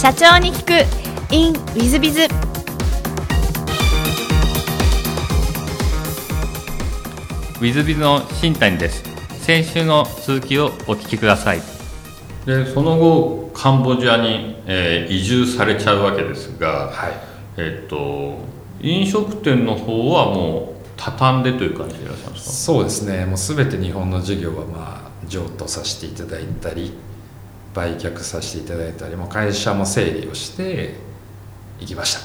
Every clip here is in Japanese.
社長に聞く。In ウィズビズウィズビズの新谷です。先週の続きをお聞きください。でその後カンボジアに、えー、移住されちゃうわけですが、はい。えっ、と飲食店の方はもう畳んでという感じでいらっしゃるんですか？そうですね。もう全て日本の事業はまあ譲渡させていただいたり売却させていただいたりもう会社も整理をして行きました。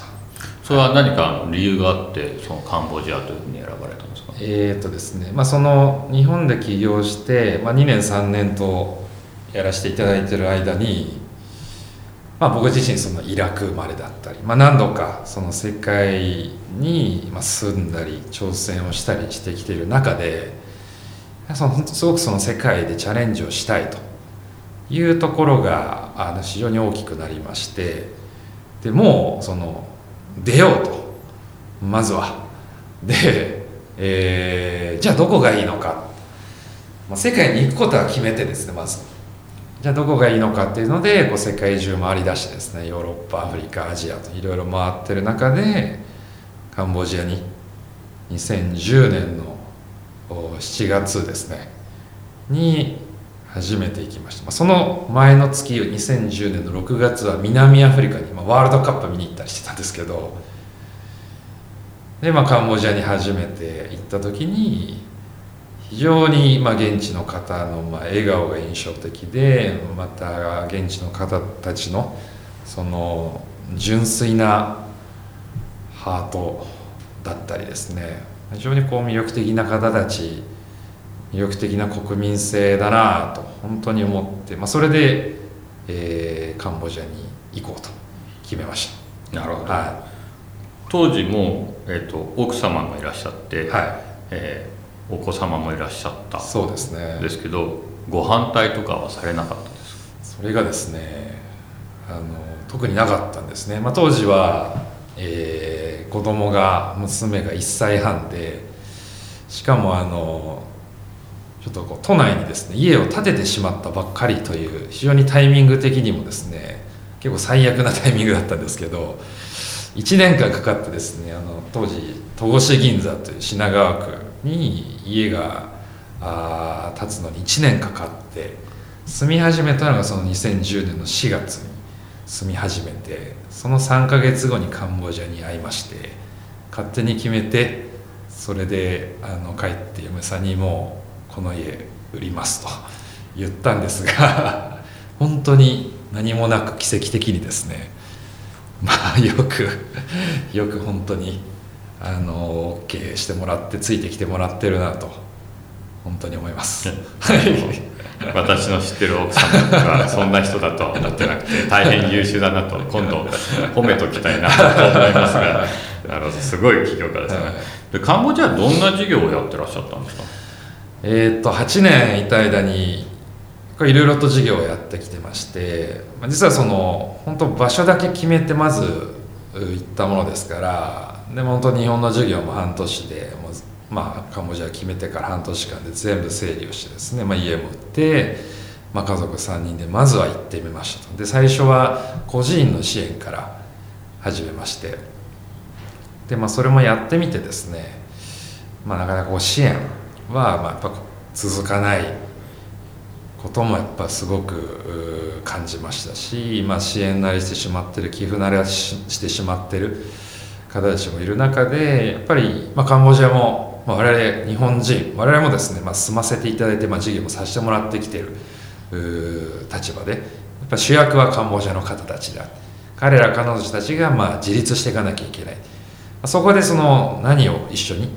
それは何か理由があってそのカンボジアというふうに選ばれたんですか？えーとですねまあ、その日本で起業して、まあ、2年3年とやらせていただいてる間に、まあ、僕自身そのイラク生まれだったり、まあ、何度かその世界にまあ住んだり挑戦をしたりしてきている中でそのすごくその世界でチャレンジをしたいというところがあの非常に大きくなりましてでもうその出ようと。まずは。で、えーじゃあどこがいいのか、まあ、世界に行くことは決めてですねまず。じゃあどこがいいのかっていうのでこう世界中回り出してですねヨーロッパアフリカアジアといろいろ回ってる中でカンボジアに2010年の7月ですねに初めて行きました、まあ、その前の月2010年の6月は南アフリカに、まあ、ワールドカップ見に行ったりしてたんですけどで、まあ、カンボジアに初めて行った時に非常に、まあ、現地の方の、まあ、笑顔が印象的でまた現地の方たちのその純粋なハートだったりですね非常にこう魅力的な方たち魅力的な国民性だなと本当に思って、まあ、それで、えーカンボジアに行こうと決めましなるほた。は当時も、えー、と奥様もいらっしゃって、い、はえーお子様もいらっしゃった。い、そうですね。ですけどご反対とかはされなかったですそれがですねあの特になかったんですね、まあ、当時は、えー子供が娘が1歳半でしかもあのちょっとこう都内にですね家を建ててしまったばっかりという非常にタイミング的にもですね結構最悪なタイミングだったんですけど1年間かかってですねあの当時戸越銀座という品川区に家があ建つのに1年かかって住み始めたのがその2010年の4月に住み始めてその3ヶ月後にカンボジアに会いまして勝手に決めてそれであの帰って嫁さんにもうこの家売りますと言ったんですが 本当に何もなく奇跡的にですね まあよくよく本当にあの OK してもらってついてきてもらってるなと本当に思います。はい 私の知ってる奥様がそんな人だとは思ってなくて大変優秀だなと今度褒めときたいなと思いますがなるほどすごい起業家ですね、はい。でカンボジアはどんな事業をやってらっしゃったんですか？えーっと8年いた間にいろいろと事業をやってきてまして実はその本当場所だけ決めてまず行ったものですからでも本当日本の事業も半年でもうまあカンボジア決めてから半年間で全部整理をしてですね、まあ、家も売って、まあ、家族3人でまずは行ってみましたと。で最初は個人の支援から始めまして。でまあそれもやってみてですねまあなかなかこう支援はまあやっぱ続かないこともやっぱすごく感じましたし、まあ、支援慣れしてしまってる寄付慣れししてしまってる方たちもいる中でやっぱり、まあ、カンボジアも、まあ、我々日本人我々もですね、まあ、住ませていただいて、まあ、事業もさせてもらってきてる立場でやっぱ主役はカンボジアの方たちだ。彼ら彼女たちがまあ自立していかなきゃいけない。そこでその何を一緒に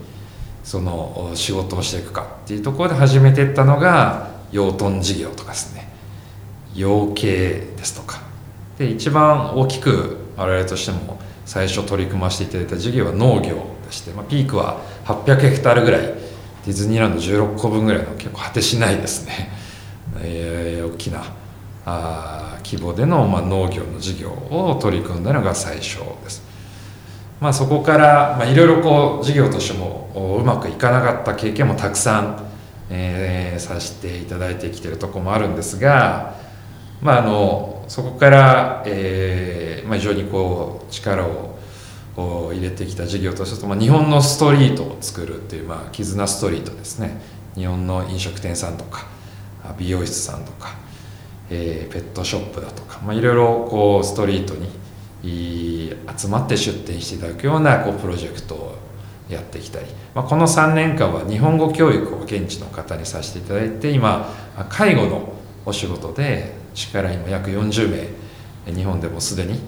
その仕事をしていくかっていうところで始めていったのが養豚事業とかですね。養鶏ですとか。で一番大きく我々としても最初取り組ませていただいた事業は農業でして、まあ、ピークは800ヘクタールぐらいディズニーランド16個分ぐらいの結構果てしないですね、えー大きなあ規模での、まあ、農業の事業を取り組んだのが最初です。まあ、そこから、いろいろこう事業としてもうまくいかなかった経験もたくさん、えーさせていただいてきてるとこもあるんですがまあ、あのそこから、えーまあ、非常にこう力を入れてきた事業として、まあ、日本のストリートを作るっていう、まあ、絆ストリートですね。日本の飲食店さんとか美容室さんとか、えーペットショップだとか、まあ、いろいろこうストリートに集まって出店していただくようなこうプロジェクトをやってきたり、まあ、この3年間は日本語教育を現地の方にさせていただいて今介護のお仕事で力今約40名日本でもすでに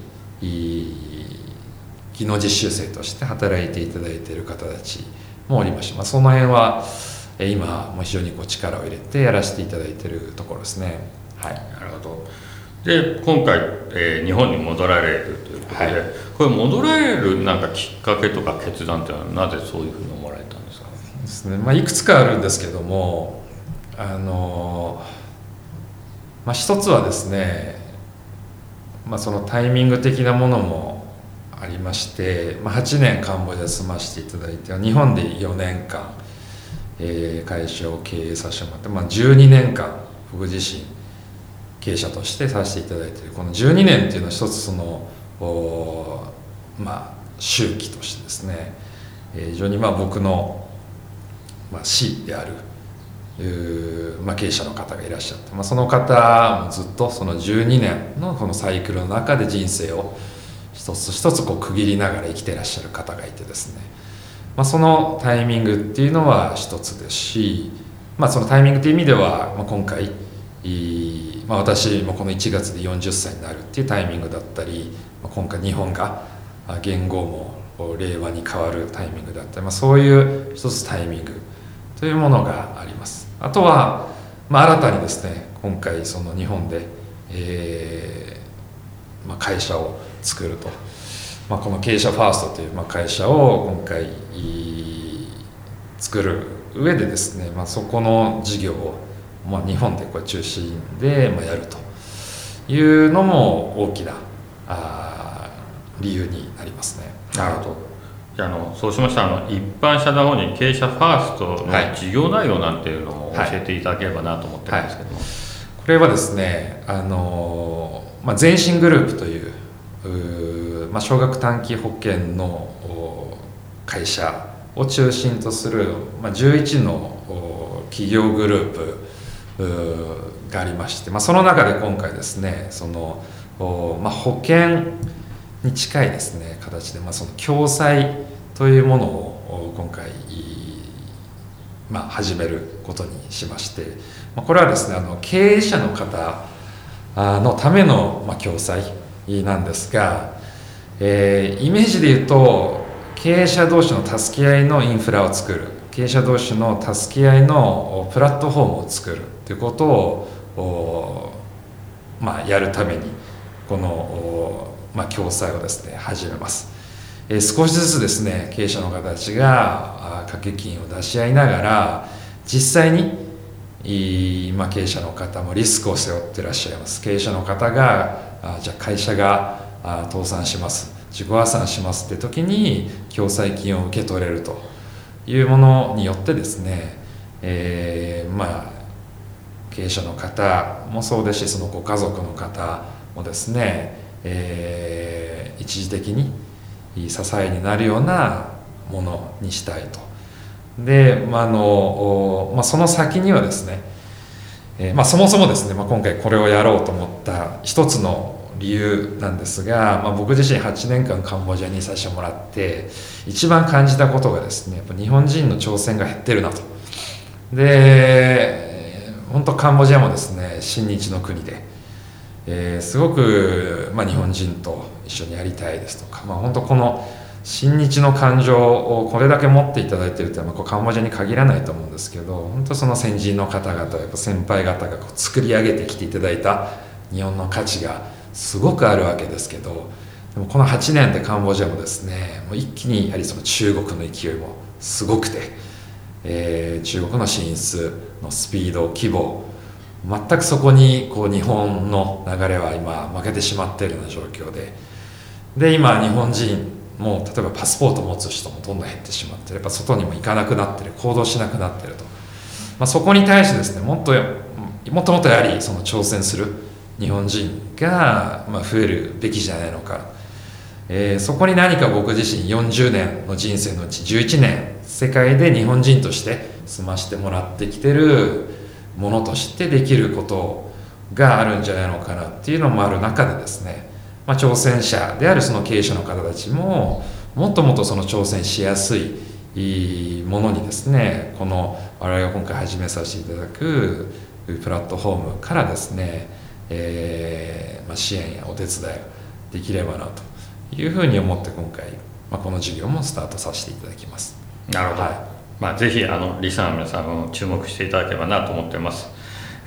技能実習生として働いていただいている方たちもおりまして、まあ、その辺は今も非常にこう力を入れてやらせていただいているところですね。はい。なるほど。で今回、えー日本に戻られるということで、はい。これ戻られるなんかきっかけとか決断っていうのはなぜそういうふうに思われたんですか？ですね。まあ、いくつかあるんですけどもあの、まあ、一つはですね、まあ、そのタイミング的なものもありまして、まあ、8年カンボジア住ましていただいて日本で4年間、えー会社を経営させてもらって、まあ、12年間僕自身経営者としてさせていただいている。この12年っていうのは一つそのまあ周期としてですね、えー非常にまあ僕の、まあ、師であるまあ、経営者の方がいらっしゃって、まあ、その方もずっとその12年のこのサイクルの中で人生を一つ一つこう区切りながら生きてらっしゃる方がいてですね、まあ、そのタイミングっていうのは一つですし、まあ、そのタイミングという意味では、まあ、今回いいまあ、私もこの1月で40歳になるっていうタイミングだったり、まあ、今回日本があ言語も令和に変わるタイミングだったり、まあ、そういう一つタイミングというものがあります。あとは、まあ、新たにですね今回その日本で、えーまあ、会社を作ると、まあ、この経営者ファーストという、まあ、会社を今回作る上でですね、まあ、そこの事業を、まあ、日本でこれ中心で、まあ、やるというのも大きなあー理由になりますね。なるほど。じゃああのそうしましたらあの一般社団法人経営者ファーストはい。の事業内容なんていうのも教えていただければなと思ってるんですけども、これはですね、あのまあ、全身グループというまあ、少額短期保険のお会社を中心とする、まあ、11のお企業グループがありまして、まあ、その中で今回ですねその、まあ、保険に近いですね形で、まあ、その共済というものを今回まあ、始めることにしまして、まあ、これはですねあの経営者の方のための、まあ、共済なんですが、えーイメージで言うと経営者同士の助け合いのインフラを作る。経営者同士の助け合いのプラットフォームを作るということをまあ、やるためにこの、まあ、共済をですね始めます。えー少しずつですね経営者の方たちが掛け金を出し合いながら実際にま、経営者の方もリスクを背負ってらっしゃいます。経営者の方がじゃあ会社が倒産します。自己破産しますって時に共済金を受け取れると。いうものによってですね、えーまあ経営者の方もそうですしそのご家族の方もですね、えー一時的に支えになるようなものにしたいと。で、まあのまあ、その先にはですね、えーまあ、そもそもですね、まあ、今回これをやろうと思った一つの理由なんですが、まあ、僕自身8年間カンボジアにいさせてもらって一番感じたことがですねやっぱ日本人の挑戦が減ってるなと。で本当カンボジアもですね親日の国で、えーすごく、まあ、日本人と一緒にやりたいですとか、まあ、本当この親日の感情をこれだけ持っていただいているというのは、カンボジアに限らないと思うんですけど本当その先人の方々やっぱ先輩方がこう作り上げてきていただいた日本の価値がすごくあるわけですけどでもこの8年でカンボジアもですねもう一気にやはりその中国の勢いもすごくて、えー中国の進出のスピード規模全くそこにこう日本の流れは今負けてしまっているような状況でで今日本人もう例えばパスポート持つ人もどんどん減ってしまってやっぱ外にも行かなくなってる。行動しなくなってると、まあ、そこに対してですねもっともっともっとやはりその挑戦する。日本人が、まあ、増えるべきじゃないのか、えー、そこに何か僕自身40年の人生のうち11年世界で日本人として済ましてもらってきてるものとしてできることがあるんじゃないのかなっていうのもある中でですね、まあ、挑戦者であるその経営者の方たちももっともっとその挑戦しやすいものにですねこの我々が今回始めさせていただくプラットフォームからですね、えーまあ、支援やお手伝いできればなというふうに思って今回、まあ、この授業もスタートさせていただきます。なるほど、はい。まあ、ぜひあのリスナーの皆さんも注目していただければなと思っています。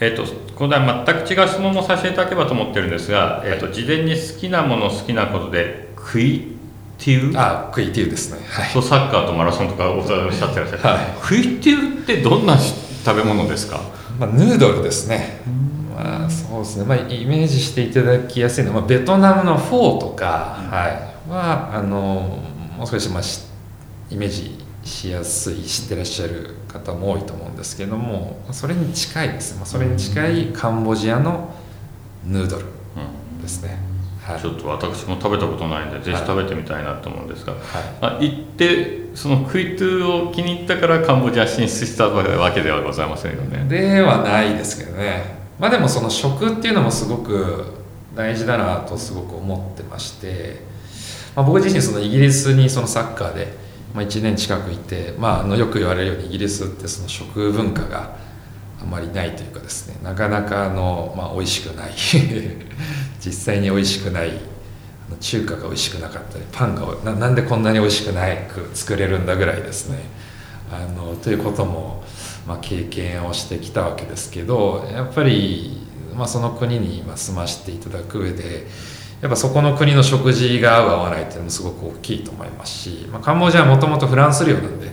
えーと、このは全く違う質問もさせていただければと思ってるんですが、えーと、事前に好きなもの好きなことでクイティウあクイティウですね、はい、そうサッカーとマラソンとかおっしゃってらっしゃる、はい、クイティウってどんな食べ物ですか、まあ、ヌードルですね。まあそうですね、まあ、イメージしていただきやすいのは、まあ、ベトナムのフォーとか、はい、はあのもう少しまあイメージしやすい知ってらっしゃる方も多いと思うんですけどもそれに近いですまそれに近いカンボジアのヌードルですね、はい、ちょっと私も食べたことないんでぜひ食べてみたいなと思うんですが、はい。まあ、行ってそのクイトゥを気に入ったからカンボジア進出したわけではございませんよね。ではないですけどねまあでもその食っていうのもすごく大事だなとすごく思ってまして、まあ、僕自身そのイギリスにそのサッカーでまあ、1年近くいて、まあ、あのよく言われるようにイギリスってその食文化があまりないというかですねなかなかあの、まあ、美味しくない 実際に美味しくない中華が美味しくなかったりパンがななんでこんなに美味しくないく作れるんだぐらいですねあのということも、まあ、経験をしてきたわけですけどやっぱり、まあ、その国に今住ましていただく上でやっぱそこの国の食事が合う合わないっていうのもすごく大きいと思いますし、まあ、カンボジアはもともとフランス領なんで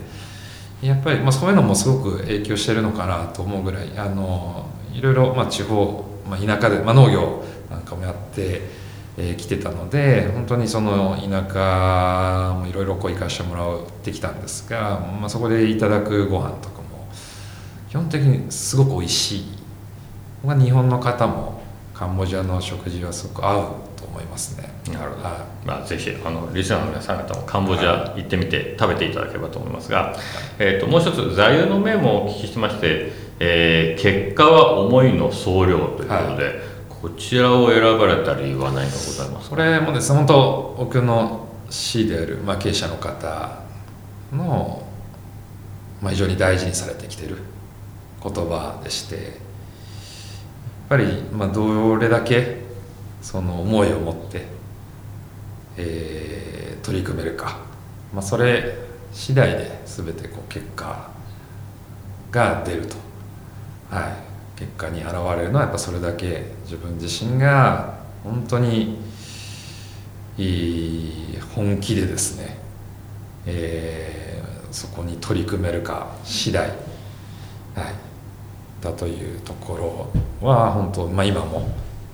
やっぱりまあそういうのもすごく影響してるのかなと思うぐらいあのいろいろまあ地方、まあ、田舎で、まあ、農業なんかもやってえー、来てたので本当にその田舎もいろいろ行かしてもらってきたんですが、まあ、そこでいただくご飯とか基本的にすごく美味しい、まあ、日本の方もカンボジアの食事はすごく合うと思いますね。なるほど、はい、まあ、ぜひあのリスナーの皆さん方もカンボジア行ってみて食べていただければと思いますが、はい、えーと、もう一つ座右の銘もお聞きしまして「えー、結果は思いの総量」ということで、はい、こちらを選ばれた理由は何かございますか？これもですね本当僕の師である、まあ、経営者の方の、まあ、非常に大事にされてきている言葉でしてやっぱり、まあ、どれだけその思いを持って、えー、取り組めるか、まあ、それ次第で全てこう結果が出ると、はい、結果に現れるのはやっぱそれだけ自分自身が本当にいい本気でですね、えー、そこに取り組めるか次第、はい、だというところは本当、まあ、今も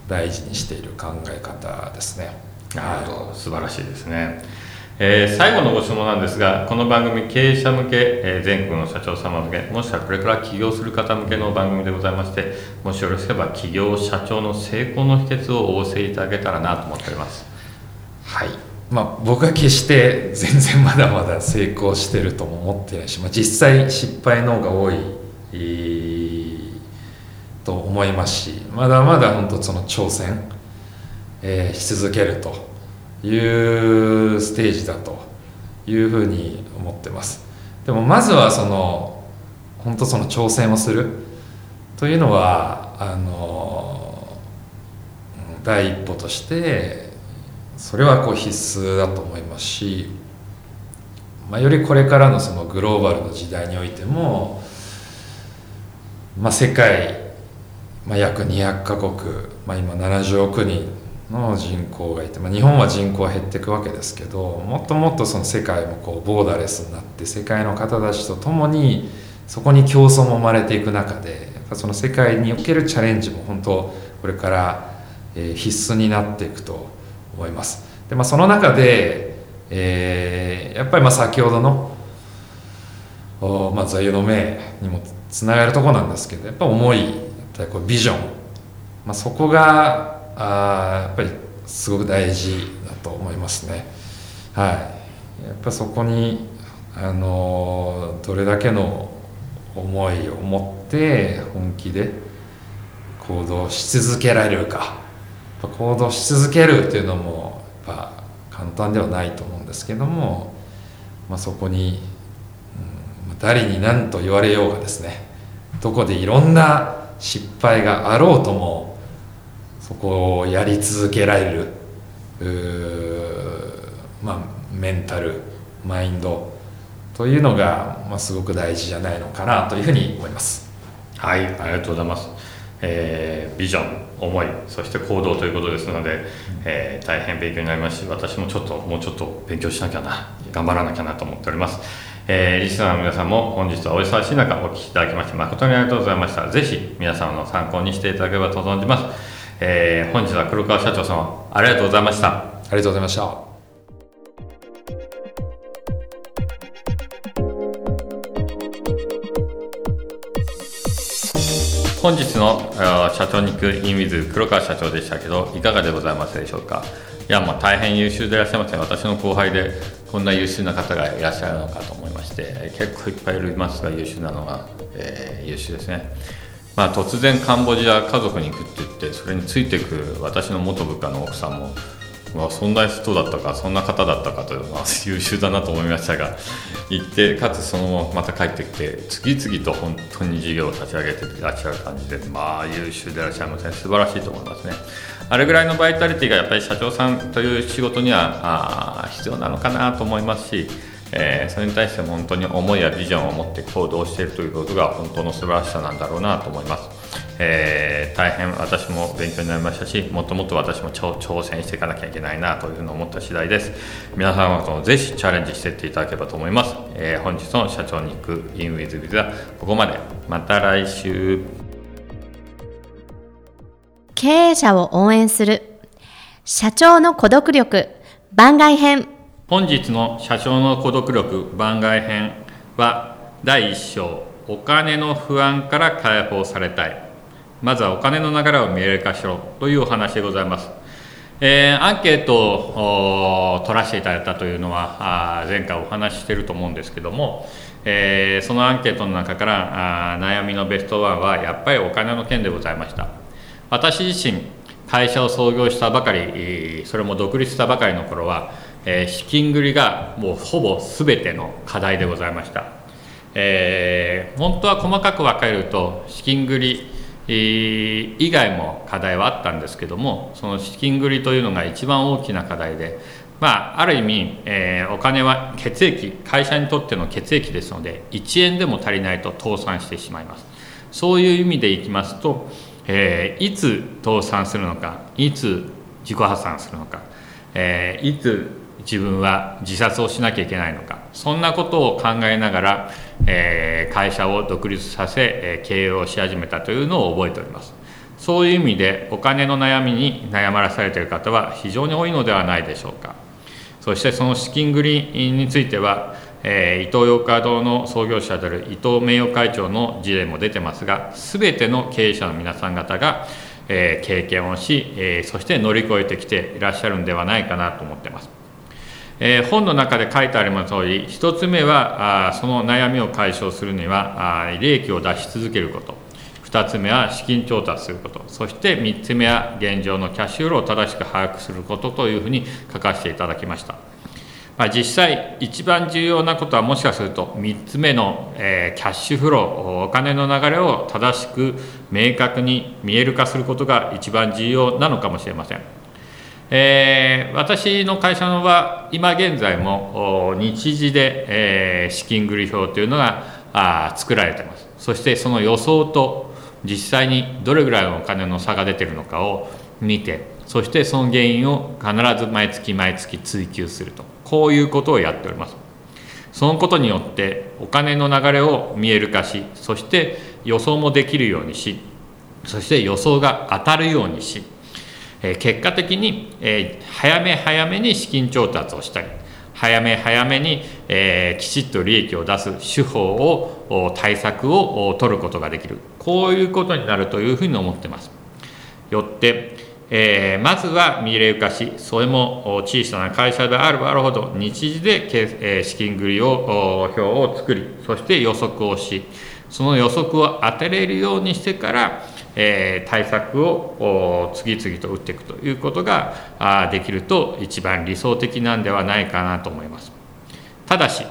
大事にしている考え方ですね。なるほど、素晴らしいですね。えー、最後のご質問なんですが、この番組、経営者向け、えー、全国の社長様向け、もしくはこれから起業する方向けの番組でございまして、もしよろしければ、起業社長の成功の秘訣をお教えいただけたらなと思っております。はいまあ、僕は決して全然まだまだ成功してるとも思ってないし、まあ、実際失敗の方が多い、えーと思いますしまだまだ本当その挑戦、えー、し続けるというステージだというふうに思ってます。でもまずはその本当その挑戦をするというのはあの第一歩としてそれはこう必須だと思いますし、まあ、よりこれからのそのグローバルの時代においても、まあ、世界まあ、約200カ国、まあ、今70億人の人口がいて、まあ、日本は人口は減っていくわけですけどもっともっとその世界もこうボーダレスになって世界の方たちと共にそこに競争も生まれていく中でやっぱその世界におけるチャレンジも本当これから、え必須になっていくと思います。でまあ、その中で、えー、やっぱりまあ先ほどのお、まあ、座右の銘にもつながるとこなんですけどやっぱ思いこうビジョン。まあ、そこがあやっぱりすごく大事だと思いますね。はい、やっぱそこにあのどれだけの思いを持って本気で行動し続けられるか。行動し続けるっていうのもやっぱ簡単ではないと思うんですけども、まあ、そこに、うん、誰に何と言われようがですねどこでいろんな失敗があろうともそこをやり続けられるまあメンタルマインドというのが、まあ、すごく大事じゃないのかなというふうに思います。はいありがとうございます、えー、ビジョン思いそして行動ということですので、えー、大変勉強になりますし私もちょっともうちょっと勉強しなきゃな頑張らなきゃなと思っておりますえー、リスナーの皆さんも本日はお忙しい中お聞きいただきまして誠にありがとうございました。ぜひ皆様の参考にしていただければと存じます。えー、本日は黒川社長様ありがとうございました。ありがとうございました。本日の社長に行くインウィズ黒川社長でしたけどいかがでございますでしょうか？いやまあ大変優秀でいらっしゃいますね。私の後輩でこんな優秀な方がいらっしゃるのかと思いまして結構いっぱいいますが優秀なのが、えー、優秀ですね、まあ、突然カンボジア家族に行くって言ってそれについていく私の元部下の奥さんもまあ、そんな人だったかそんな方だったかというのは 優秀だなと思いましたが行ってかつそのまままた帰ってきて次々と本当に事業を立ち上げていらっしゃる感じでまあ優秀でいらっしゃいますね素晴らしいと思いますね。あれぐらいのバイタリティがやっぱり社長さんという仕事には必要なのかなと思いますしえー、それに対しても本当に思いやビジョンを持って行動しているということが本当の素晴らしさなんだろうなと思います。えー、大変私も勉強になりましたしもっともっと私も挑戦していかなきゃいけないなというふうに思った次第です。皆様ともぜひチャレンジしていっていただければと思います、えー、本日の社長に行くインウィズビズはここまで。また来週。経営者を応援する。社長の孤独力。番外編。本日の社長の孤独力番外編は第1章。お金の不安から解放されたい。まずはお金の流れを見える化しろ。というお話でございます。えー、アンケートを取らせていただいたというのはあ前回お話ししてると思うんですけども、えー、そのアンケートの中からあ悩みのベストワンはやっぱりお金の件でございました。私自身会社を創業したばかりそれも独立したばかりの頃は、資金繰りがもうほぼ全ての課題でございました、えー、本当は細かく分かると資金繰り以外も課題はあったんですけどもその資金繰りというのが一番大きな課題で、まあ、ある意味、えー、お金は血液会社にとっての血液ですので1円でも足りないと倒産してしまいます。そういう意味でいきますと、えー、いつ倒産するのかいつ自己破産するのか、えー、いつ自分は自殺をしなきゃいけないのかそんなことを考えながら、えー、会社を独立させ、えー、経営をし始めたというのを覚えております。そういう意味でお金の悩みに悩まらされている方は非常に多いのではないでしょうか。そしてその資金繰りについては、えー、イトーヨーカドーの創業者である伊藤名誉会長の事例も出てますが全ての経営者の皆さん方が、えー、経験をし、えー、そして乗り越えてきていらっしゃるんではないかなと思ってます。えー、本の中で書いてあります通り1つ目はあその悩みを解消するにはあ利益を出し続けること。2つ目は資金調達すること。そして3つ目は現状のキャッシュフローを正しく把握することというふうに書かせていただきました、まあ、実際一番重要なことはもしかすると3つ目の、えー、キャッシュフローお金の流れを正しく明確に見える化することが一番重要なのかもしれません。えー、私の会社は今現在も日時で、えー、資金繰り表というのがあ作られています。そしてその予想と実際にどれぐらいのお金の差が出てるのかを見てそしてその原因を必ず毎月毎月追求すると。こういうことをやっております。そのことによってお金の流れを見える化しそして予想もできるようにしそして予想が当たるようにし結果的に早め早めに資金調達をしたり早め早めにきちっと利益を出す手法を対策を取ることができる。こういうことになるというふうに思ってます。よってえー、まずは見れる化し、それも小さな会社であればあるほど、日時で、えー、資金繰りを表を作り、そして予測をし、その予測を当てれるようにしてから、えー、対策を次々と打っていくということができると一番理想的なんではないかなと思います。ただし、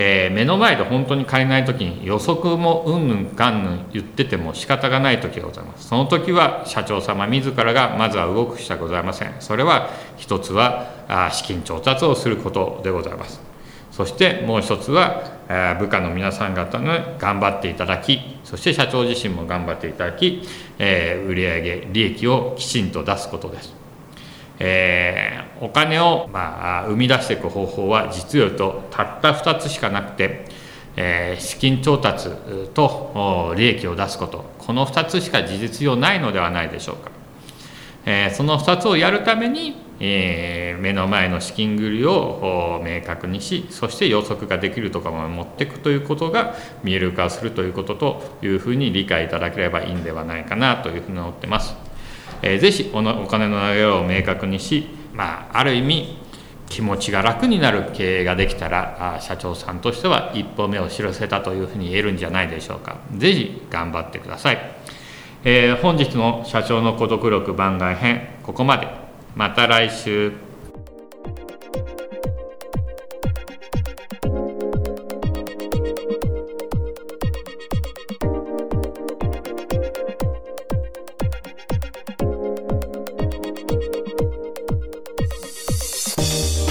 えー、目の前で本当に借りない時に予測もうんぬんかんぬん言ってても仕方がない時がございます。その時は社長様自らがまずは動くしかございません。それは一つはあ資金調達をすることでございます。そしてもう一つは部下の皆さん方の頑張っていただきそして社長自身も頑張っていただき、えー、売上利益をきちんと出すことです。えー、お金を、まあ、生み出していく方法は実を言うとたった2つしかなくて、えー、資金調達と利益を出すことこの2つしか事実上ないのではないでしょうか、えー、その2つをやるために、え目の前の資金繰りを明確にしそして予測ができるとかも持っていくということが見える化するということというふうに理解いただければいいんではないかなというふうに思ってます。えー、ぜひおのお金の流れを明確にし、まあ、ある意味気持ちが楽になる経営ができたらあ社長さんとしては一歩目を知らせたというふうに言えるんじゃないでしょうか。ぜひ頑張ってください、えー、本日の社長の孤独力番外編ここまで。また来週。